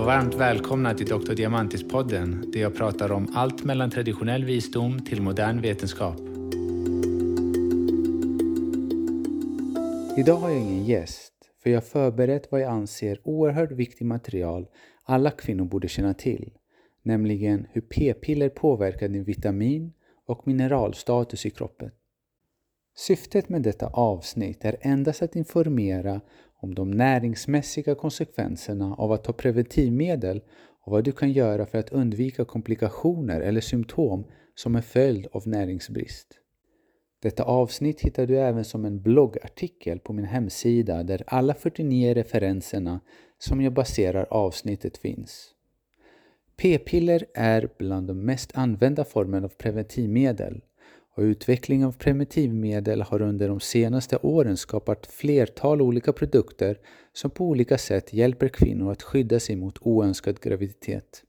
och varmt välkomna till Dr. Diamantis-podden där jag pratar om allt mellan traditionell visdom till modern vetenskap. Idag har jag ingen gäst, för jag har förberett vad jag anser oerhört viktigt material alla kvinnor borde känna till, nämligen hur p-piller påverkar din vitamin och mineralstatus i kroppen. Syftet med detta avsnitt är endast att informera om de näringsmässiga konsekvenserna av att ta preventivmedel och vad du kan göra för att undvika komplikationer eller symptom som en följd av näringsbrist. Detta avsnitt hittar du även som en bloggartikel på min hemsida där alla 49 referenserna som jag baserar avsnittet finns. P-piller är bland de mest använda formerna av preventivmedel och utveckling av preventivmedel har under de senaste åren skapat flertal olika produkter som på olika sätt hjälper kvinnor att skydda sig mot oönskad graviditet.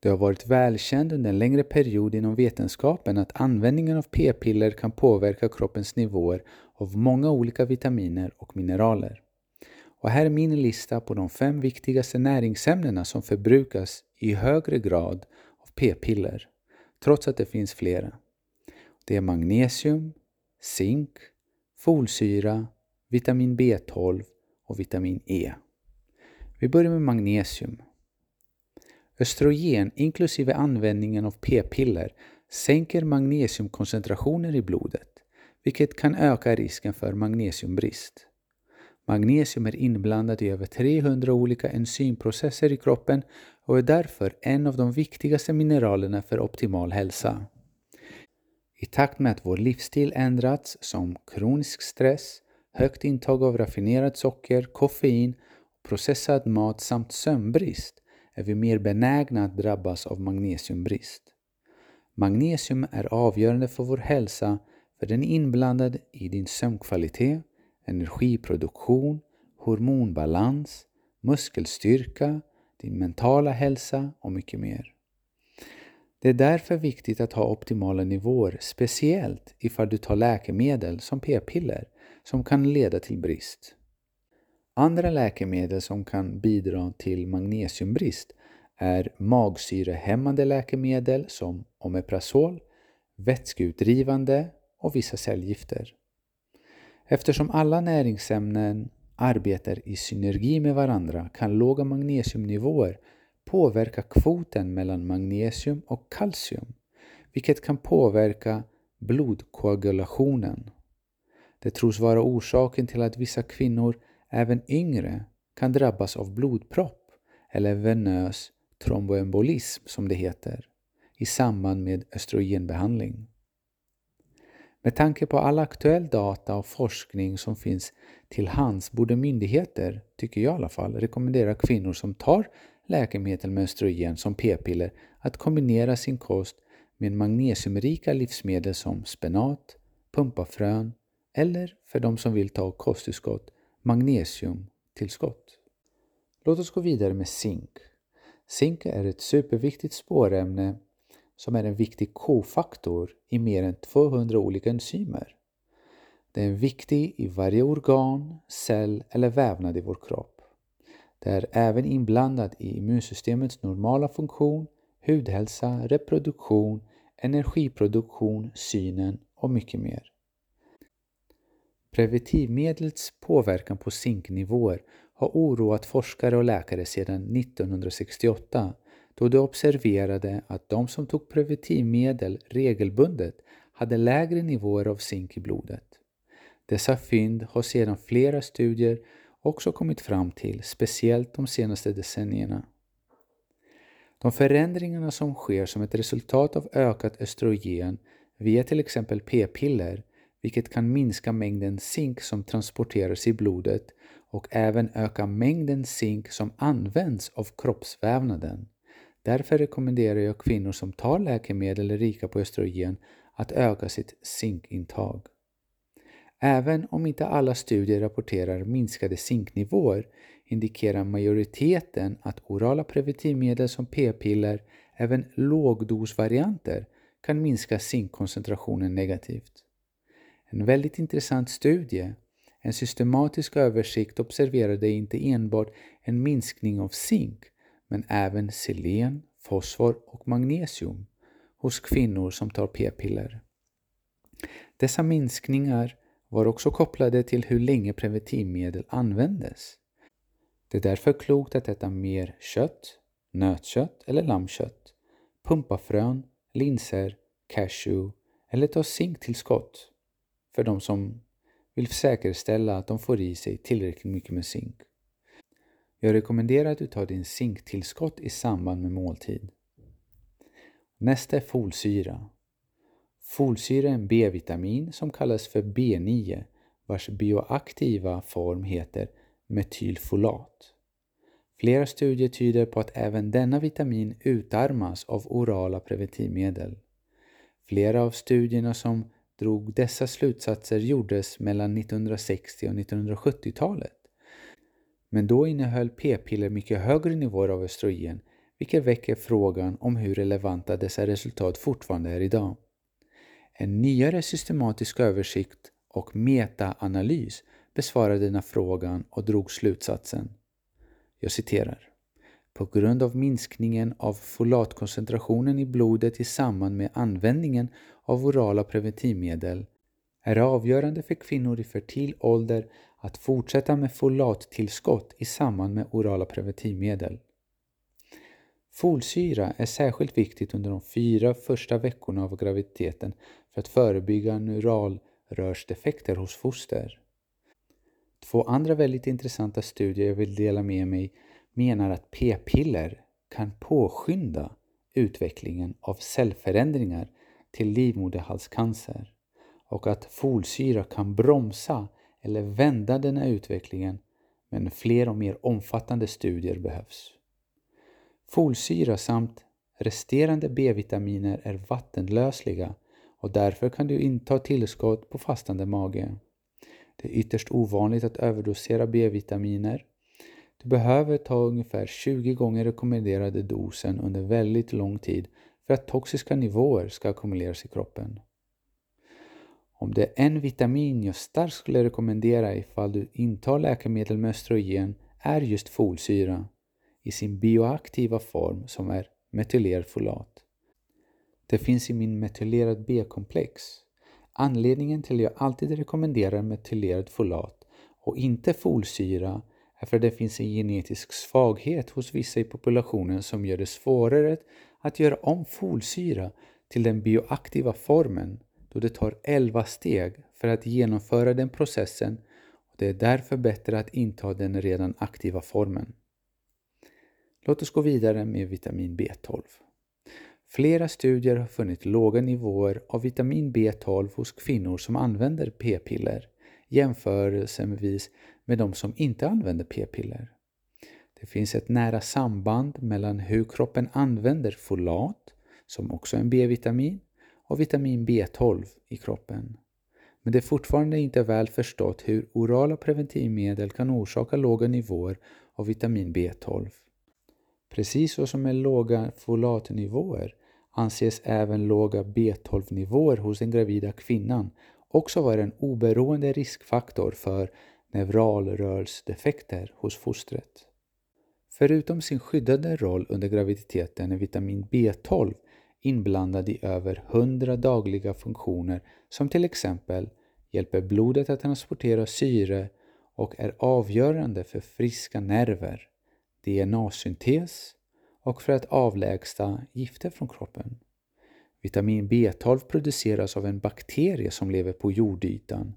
Det har varit välkänt under en längre period inom vetenskapen att användningen av p-piller kan påverka kroppens nivåer av många olika vitaminer och mineraler. Och här är min lista på de fem viktigaste näringsämnena som förbrukas i högre grad av p-piller, trots att det finns flera. Det är magnesium, zink, folsyra, vitamin B12 och vitamin E. Vi börjar med magnesium. Östrogen inklusive användningen av p-piller sänker magnesiumkoncentrationer i blodet, vilket kan öka risken för magnesiumbrist. Magnesium är inblandat i över 300 olika enzymprocesser i kroppen och är därför en av de viktigaste mineralerna för optimal hälsa. I takt med att vår livsstil ändrats som kronisk stress, högt intag av raffinerat socker, koffein, processad mat samt sömnbrist är vi mer benägna att drabbas av magnesiumbrist. Magnesium är avgörande för vår hälsa för den är inblandad i din sömnkvalitet, energiproduktion, hormonbalans, muskelstyrka, din mentala hälsa och mycket mer. Det är därför viktigt att ha optimala nivåer, speciellt ifall du tar läkemedel som p-piller som kan leda till brist. Andra läkemedel som kan bidra till magnesiumbrist är magsyrehämmande läkemedel som Omeprazol, vätskeutdrivande och vissa cellgifter. Eftersom alla näringsämnen arbetar i synergi med varandra kan låga magnesiumnivåer påverka kvoten mellan magnesium och kalcium, vilket kan påverka blodkoagulationen. Det tros vara orsaken till att vissa kvinnor, även yngre, kan drabbas av blodpropp eller venös tromboembolism som det heter, i samband med östrogenbehandling. Med tanke på all aktuell data och forskning som finns till hands borde myndigheter, tycker jag i alla fall, rekommendera kvinnor som tar läkemedel med östrogen som p-piller att kombinera sin kost med magnesiumrika livsmedel som spenat, pumpafrön eller för de som vill ta kosttillskott, magnesiumtillskott. Låt oss gå vidare med zink. Zink är ett superviktigt spårämne som är en viktig kofaktor i mer än 200 olika enzymer. Den är viktig i varje organ, cell eller vävnad i vår kropp. Det är även inblandat i immunsystemets normala funktion, hudhälsa, reproduktion, energiproduktion, synen och mycket mer. Preventivmedlets påverkan på zinknivåer har oroat forskare och läkare sedan 1968 då de observerade att de som tog preventivmedel regelbundet hade lägre nivåer av zink i blodet. Dessa fynd har sedan flera studier också kommit fram till, speciellt de senaste decennierna. De förändringarna som sker som ett resultat av ökat östrogen via till exempel p-piller, vilket kan minska mängden zink som transporteras i blodet och även öka mängden zink som används av kroppsvävnaden. Därför rekommenderar jag kvinnor som tar läkemedel rika på östrogen att öka sitt zinkintag. Även om inte alla studier rapporterar minskade zinknivåer indikerar majoriteten att orala preventivmedel som p-piller, även lågdosvarianter, kan minska zinkkoncentrationen negativt. En väldigt intressant studie, en systematisk översikt observerade inte enbart en minskning av zink men även selen, fosfor och magnesium hos kvinnor som tar p-piller. Dessa minskningar var också kopplade till hur länge preventivmedel användes. Det är därför klokt att äta mer kött, nötkött eller lammkött, pumpafrön, linser, cashew eller ta zinktillskott för de som vill säkerställa att de får i sig tillräckligt mycket med zink. Jag rekommenderar att du tar din zinktillskott i samband med måltid. Nästa är folsyra. Folsyra är en B-vitamin som kallas för B9 vars bioaktiva form heter metylfolat. Flera studier tyder på att även denna vitamin utarmas av orala preventivmedel. Flera av studierna som drog dessa slutsatser gjordes mellan 1960 och 1970-talet. Men då innehöll p-piller mycket högre nivåer av östrogen vilket väcker frågan om hur relevanta dessa resultat fortfarande är idag. En nyare systematisk översikt och metaanalys besvarade denna frågan och drog slutsatsen. Jag citerar. På grund av minskningen av folatkoncentrationen i blodet i samband med användningen av orala preventivmedel är det avgörande för kvinnor i fertil ålder att fortsätta med folattillskott i samband med orala preventivmedel. Folsyra är särskilt viktigt under de fyra första veckorna av graviditeten för att förebygga neuralrörsdefekter hos foster. Två andra väldigt intressanta studier jag vill dela med mig menar att p-piller kan påskynda utvecklingen av cellförändringar till livmoderhalscancer och att folsyra kan bromsa eller vända denna utvecklingen men fler och mer omfattande studier behövs. Folsyra samt resterande B-vitaminer är vattenlösliga och därför kan du inta tillskott på fastande mage. Det är ytterst ovanligt att överdosera B-vitaminer. Du behöver ta ungefär 20 gånger rekommenderade dosen under väldigt lång tid för att toxiska nivåer ska ackumuleras i kroppen. Om det är en vitamin jag starkt skulle rekommendera ifall du intar läkemedel med östrogen är just folsyra i sin bioaktiva form som är metylerfolat. Det finns i min metylerad B-komplex. Anledningen till att jag alltid rekommenderar metylerad folat och inte folsyra är för att det finns en genetisk svaghet hos vissa i populationen som gör det svårare att göra om folsyra till den bioaktiva formen då det tar 11 steg för att genomföra den processen och det är därför bättre att inta den redan aktiva formen. Låt oss gå vidare med vitamin B12. Flera studier har funnit låga nivåer av vitamin B12 hos kvinnor som använder p-piller jämförelsevis med de som inte använder p-piller. Det finns ett nära samband mellan hur kroppen använder folat, som också är en B-vitamin, och vitamin B12 i kroppen. Men det är fortfarande inte väl förstått hur orala preventivmedel kan orsaka låga nivåer av vitamin B12. Precis så som med låga folatnivåer anses även låga B12-nivåer hos den gravida kvinnan också vara en oberoende riskfaktor för neuralrörsdefekter hos fostret. Förutom sin skyddande roll under graviditeten är vitamin B12 inblandad i över 100 dagliga funktioner som till exempel hjälper blodet att transportera syre och är avgörande för friska nerver, DNA-syntes och för att avlägsna gifter från kroppen. Vitamin B12 produceras av en bakterie som lever på jordytan.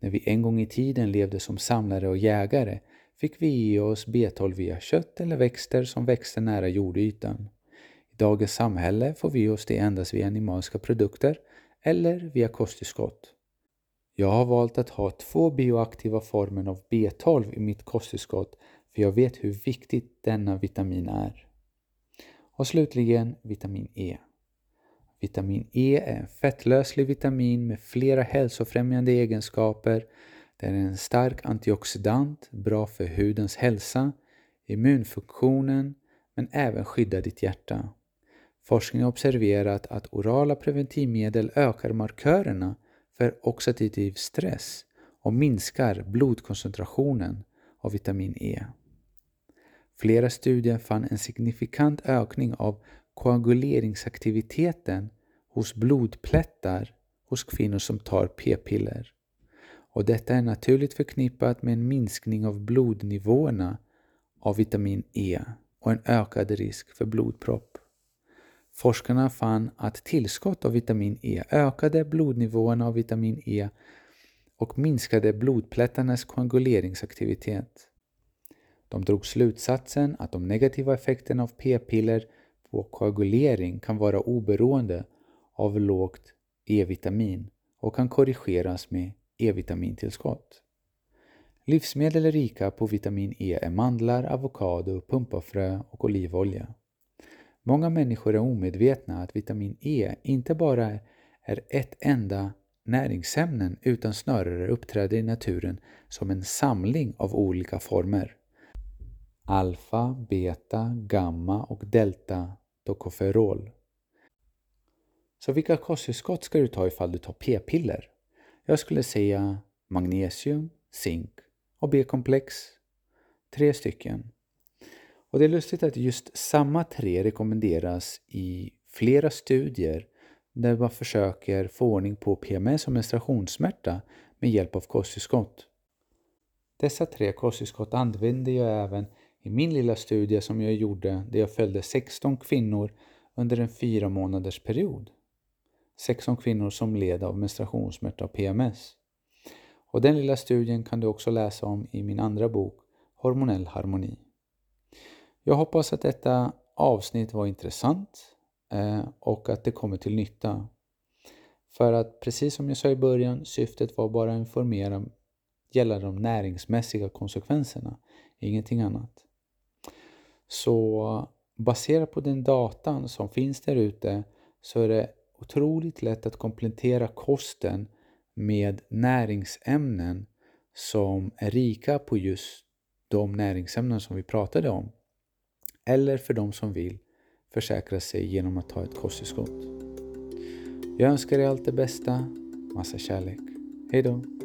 När vi en gång i tiden levde som samlare och jägare fick vi i oss B12 via kött eller växter som växte nära jordytan. I dagens samhälle får vi oss det endast via animaliska produkter eller via kosttillskott. Jag har valt att ha två bioaktiva former av B12 i mitt kosttillskott för jag vet hur viktigt denna vitamin är. Och slutligen vitamin E. Vitamin E är en fettlöslig vitamin med flera hälsofrämjande egenskaper. Den är en stark antioxidant, bra för hudens hälsa, immunfunktionen, men även skyddar ditt hjärta. Forskning har observerat att orala preventivmedel ökar markörerna för oxidativ stress och minskar blodkoncentrationen av vitamin E. Flera studier fann en signifikant ökning av koaguleringsaktiviteten hos blodplättar hos kvinnor som tar p-piller. Och detta är naturligt förknippat med en minskning av blodnivåerna av vitamin E och en ökad risk för blodpropp. Forskarna fann att tillskott av vitamin E ökade blodnivåerna av vitamin E och minskade blodplättarnas koaguleringsaktivitet. De drog slutsatsen att de negativa effekterna av p-piller på koagulering kan vara oberoende av lågt E-vitamin och kan korrigeras med E-vitamintillskott. Livsmedel är rika på vitamin E är mandlar, avokado, pumpafrö och olivolja. Många människor är omedvetna att vitamin E inte bara är ett enda näringsämnen utan snarare uppträder i naturen som en samling av olika former. Alfa, beta, gamma och delta tocopherol. Så vilka kosttillskott ska du ta ifall du tar p-piller? Jag skulle säga magnesium, zink och B-komplex. Tre stycken. Och det är lustigt att just samma tre rekommenderas i flera studier där man försöker få ordning på PMS och menstruationssmärta med hjälp av kosttillskott. Dessa tre kosttillskott använder jag även i min lilla studie som jag gjorde där jag följde 16 kvinnor under en fyra månaders period. 16 kvinnor som led av menstruationssmärta och PMS. Och den lilla studien kan du också läsa om i min andra bok Hormonell harmoni. Jag hoppas att detta avsnitt var intressant eh, och att det kommer till nytta. För att precis som jag sa i början, syftet var bara att informera gällande de näringsmässiga konsekvenserna, ingenting annat. Så baserat på den datan som finns där ute så är det otroligt lätt att komplettera kosten med näringsämnen som är rika på just de näringsämnen som vi pratade om. Eller för de som vill försäkra sig genom att ta ett kosttillskott. Jag önskar dig allt det bästa. Massa kärlek. Hejdå!